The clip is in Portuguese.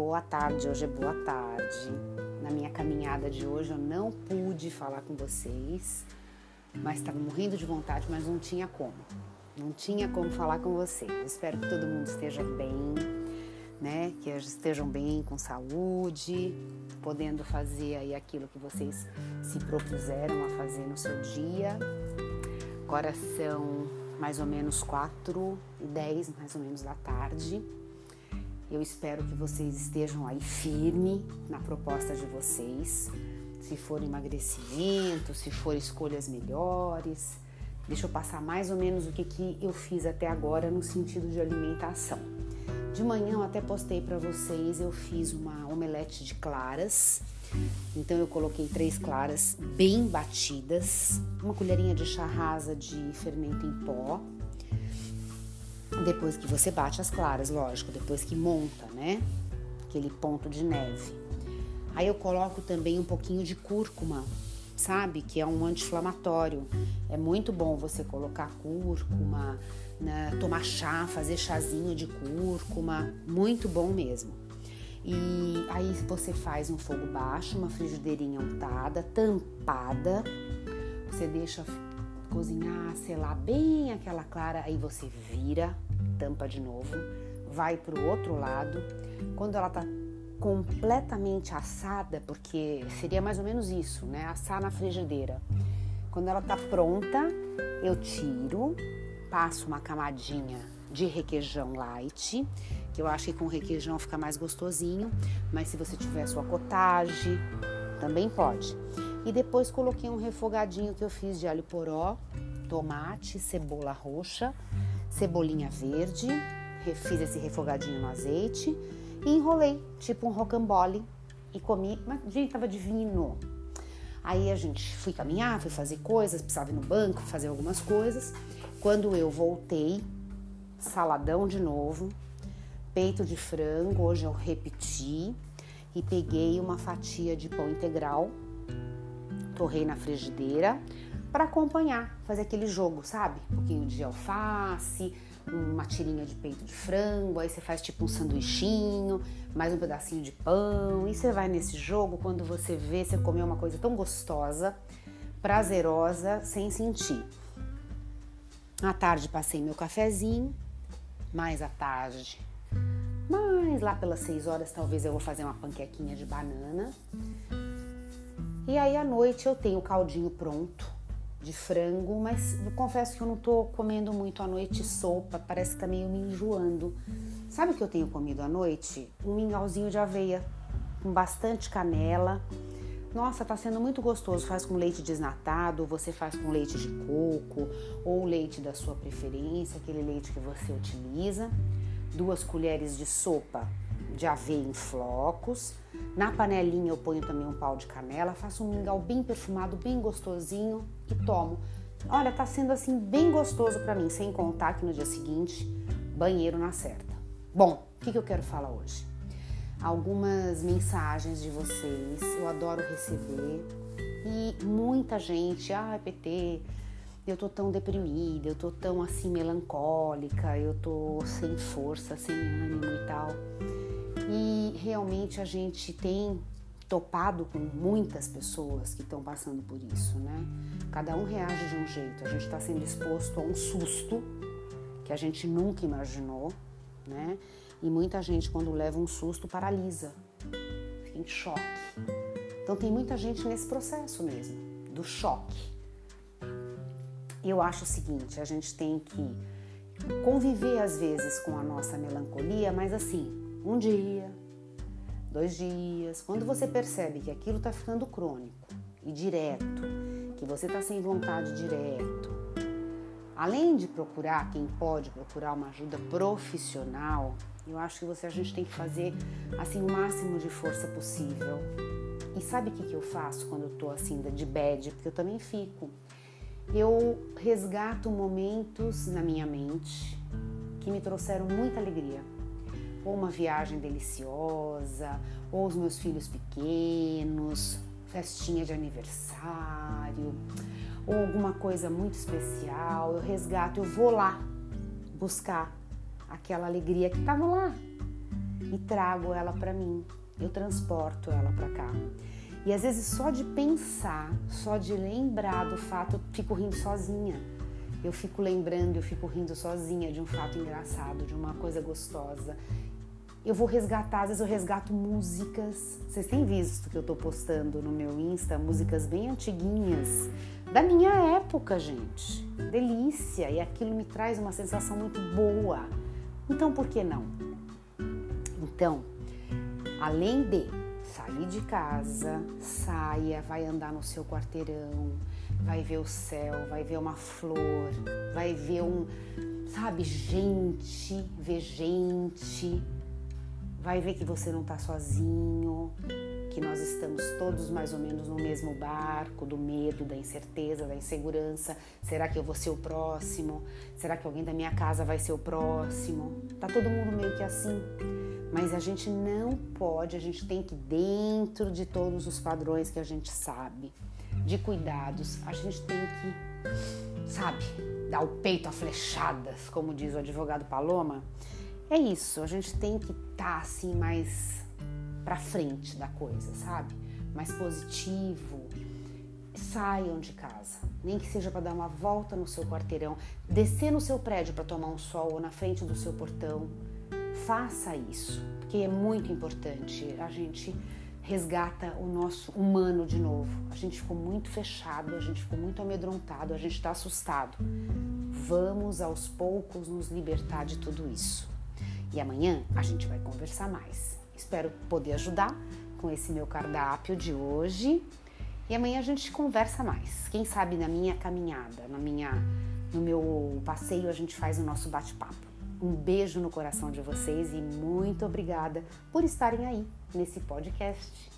boa tarde. Hoje é boa tarde. Na minha caminhada de hoje eu não pude falar com vocês, mas estava morrendo de vontade, mas não tinha como. Não tinha como falar com vocês. Espero que todo mundo esteja bem, né? Que estejam bem, com saúde, podendo fazer aí aquilo que vocês se propuseram a fazer no seu dia. Agora são mais ou menos 4 e 10 mais ou menos da tarde. Eu espero que vocês estejam aí firme na proposta de vocês. Se for emagrecimento, se for escolhas melhores. Deixa eu passar mais ou menos o que, que eu fiz até agora no sentido de alimentação. De manhã eu até postei para vocês, eu fiz uma omelete de claras. Então eu coloquei três claras bem batidas, uma colherinha de chá rasa de fermento em pó, depois que você bate as claras, lógico, depois que monta, né? Aquele ponto de neve. Aí eu coloco também um pouquinho de cúrcuma, sabe? Que é um anti-inflamatório. É muito bom você colocar cúrcuma, né? tomar chá, fazer chazinho de cúrcuma, muito bom mesmo. E aí você faz um fogo baixo, uma frigideirinha untada, tampada. Você deixa cozinhar, selar bem aquela clara, aí você vira, tampa de novo, vai para o outro lado. Quando ela tá completamente assada, porque seria mais ou menos isso, né? Assar na frigideira. Quando ela tá pronta, eu tiro, passo uma camadinha de requeijão light, que eu acho que com requeijão fica mais gostosinho, mas se você tiver sua cottage, também pode. E depois coloquei um refogadinho que eu fiz de alho poró, tomate, cebola roxa, cebolinha verde. Fiz esse refogadinho no azeite e enrolei, tipo um rocambole, e comi. Mas, gente, tava divino. Aí a gente fui caminhar, fui fazer coisas, precisava ir no banco, fazer algumas coisas. Quando eu voltei, saladão de novo, peito de frango, hoje eu repeti e peguei uma fatia de pão integral torrei na frigideira para acompanhar, fazer aquele jogo, sabe? Um pouquinho de alface, uma tirinha de peito de frango, aí você faz tipo um sanduichinho, mais um pedacinho de pão, e você vai nesse jogo quando você vê você comeu uma coisa tão gostosa, prazerosa, sem sentir. À tarde passei meu cafezinho, mais à tarde, mais lá pelas 6 horas talvez eu vou fazer uma panquequinha de banana e aí à noite eu tenho o caldinho pronto de frango, mas confesso que eu não tô comendo muito à noite sopa, parece que tá meio me enjoando. Sabe o que eu tenho comido à noite? Um mingauzinho de aveia com bastante canela. Nossa, tá sendo muito gostoso. Faz com leite desnatado, você faz com leite de coco ou leite da sua preferência, aquele leite que você utiliza. Duas colheres de sopa de aveia em flocos. Na panelinha eu ponho também um pau de canela, faço um mingau bem perfumado, bem gostosinho e tomo. Olha, tá sendo assim bem gostoso para mim, sem contar que no dia seguinte, banheiro na certa. Bom, o que, que eu quero falar hoje? Algumas mensagens de vocês, eu adoro receber e muita gente, ah, PT, eu tô tão deprimida, eu tô tão assim melancólica, eu tô sem força, sem ânimo e tal. E realmente a gente tem topado com muitas pessoas que estão passando por isso, né? Cada um reage de um jeito. A gente está sendo exposto a um susto que a gente nunca imaginou, né? E muita gente, quando leva um susto, paralisa, fica em choque. Então, tem muita gente nesse processo mesmo, do choque. Eu acho o seguinte: a gente tem que conviver às vezes com a nossa melancolia, mas assim, um dia, dois dias, quando você percebe que aquilo está ficando crônico e direto, que você está sem vontade direto, além de procurar quem pode procurar uma ajuda profissional, eu acho que você a gente tem que fazer assim o máximo de força possível. E sabe o que, que eu faço quando eu tô assim de bad? Porque eu também fico. Eu resgato momentos na minha mente que me trouxeram muita alegria ou uma viagem deliciosa, ou os meus filhos pequenos, festinha de aniversário, ou alguma coisa muito especial, eu resgato, eu vou lá buscar aquela alegria que estava lá. e trago ela para mim. Eu transporto ela para cá. E às vezes só de pensar, só de lembrar do fato, eu fico rindo sozinha. Eu fico lembrando, eu fico rindo sozinha de um fato engraçado, de uma coisa gostosa. Eu vou resgatar, às vezes eu resgato músicas. Vocês têm visto que eu tô postando no meu Insta músicas bem antiguinhas, da minha época, gente. Delícia! E aquilo me traz uma sensação muito boa. Então, por que não? Então, além de sair de casa, saia, vai andar no seu quarteirão, vai ver o céu, vai ver uma flor, vai ver um, sabe, gente, ver gente, vai ver que você não está sozinho, que nós estamos todos mais ou menos no mesmo barco do medo, da incerteza, da insegurança. Será que eu vou ser o próximo? Será que alguém da minha casa vai ser o próximo? Tá todo mundo meio que assim. Mas a gente não pode, a gente tem que dentro de todos os padrões que a gente sabe, de cuidados, a gente tem que, sabe, dar o peito a flechadas, como diz o advogado Paloma. É isso, a gente tem que estar tá, assim mais para frente da coisa, sabe? Mais positivo. Saiam de casa, nem que seja para dar uma volta no seu quarteirão, descer no seu prédio para tomar um sol ou na frente do seu portão. Faça isso, porque é muito importante. A gente resgata o nosso humano de novo. A gente ficou muito fechado, a gente ficou muito amedrontado, a gente está assustado. Vamos aos poucos nos libertar de tudo isso. E amanhã a gente vai conversar mais. Espero poder ajudar com esse meu cardápio de hoje. E amanhã a gente conversa mais. Quem sabe na minha caminhada, na minha, no meu passeio a gente faz o nosso bate-papo. Um beijo no coração de vocês e muito obrigada por estarem aí nesse podcast.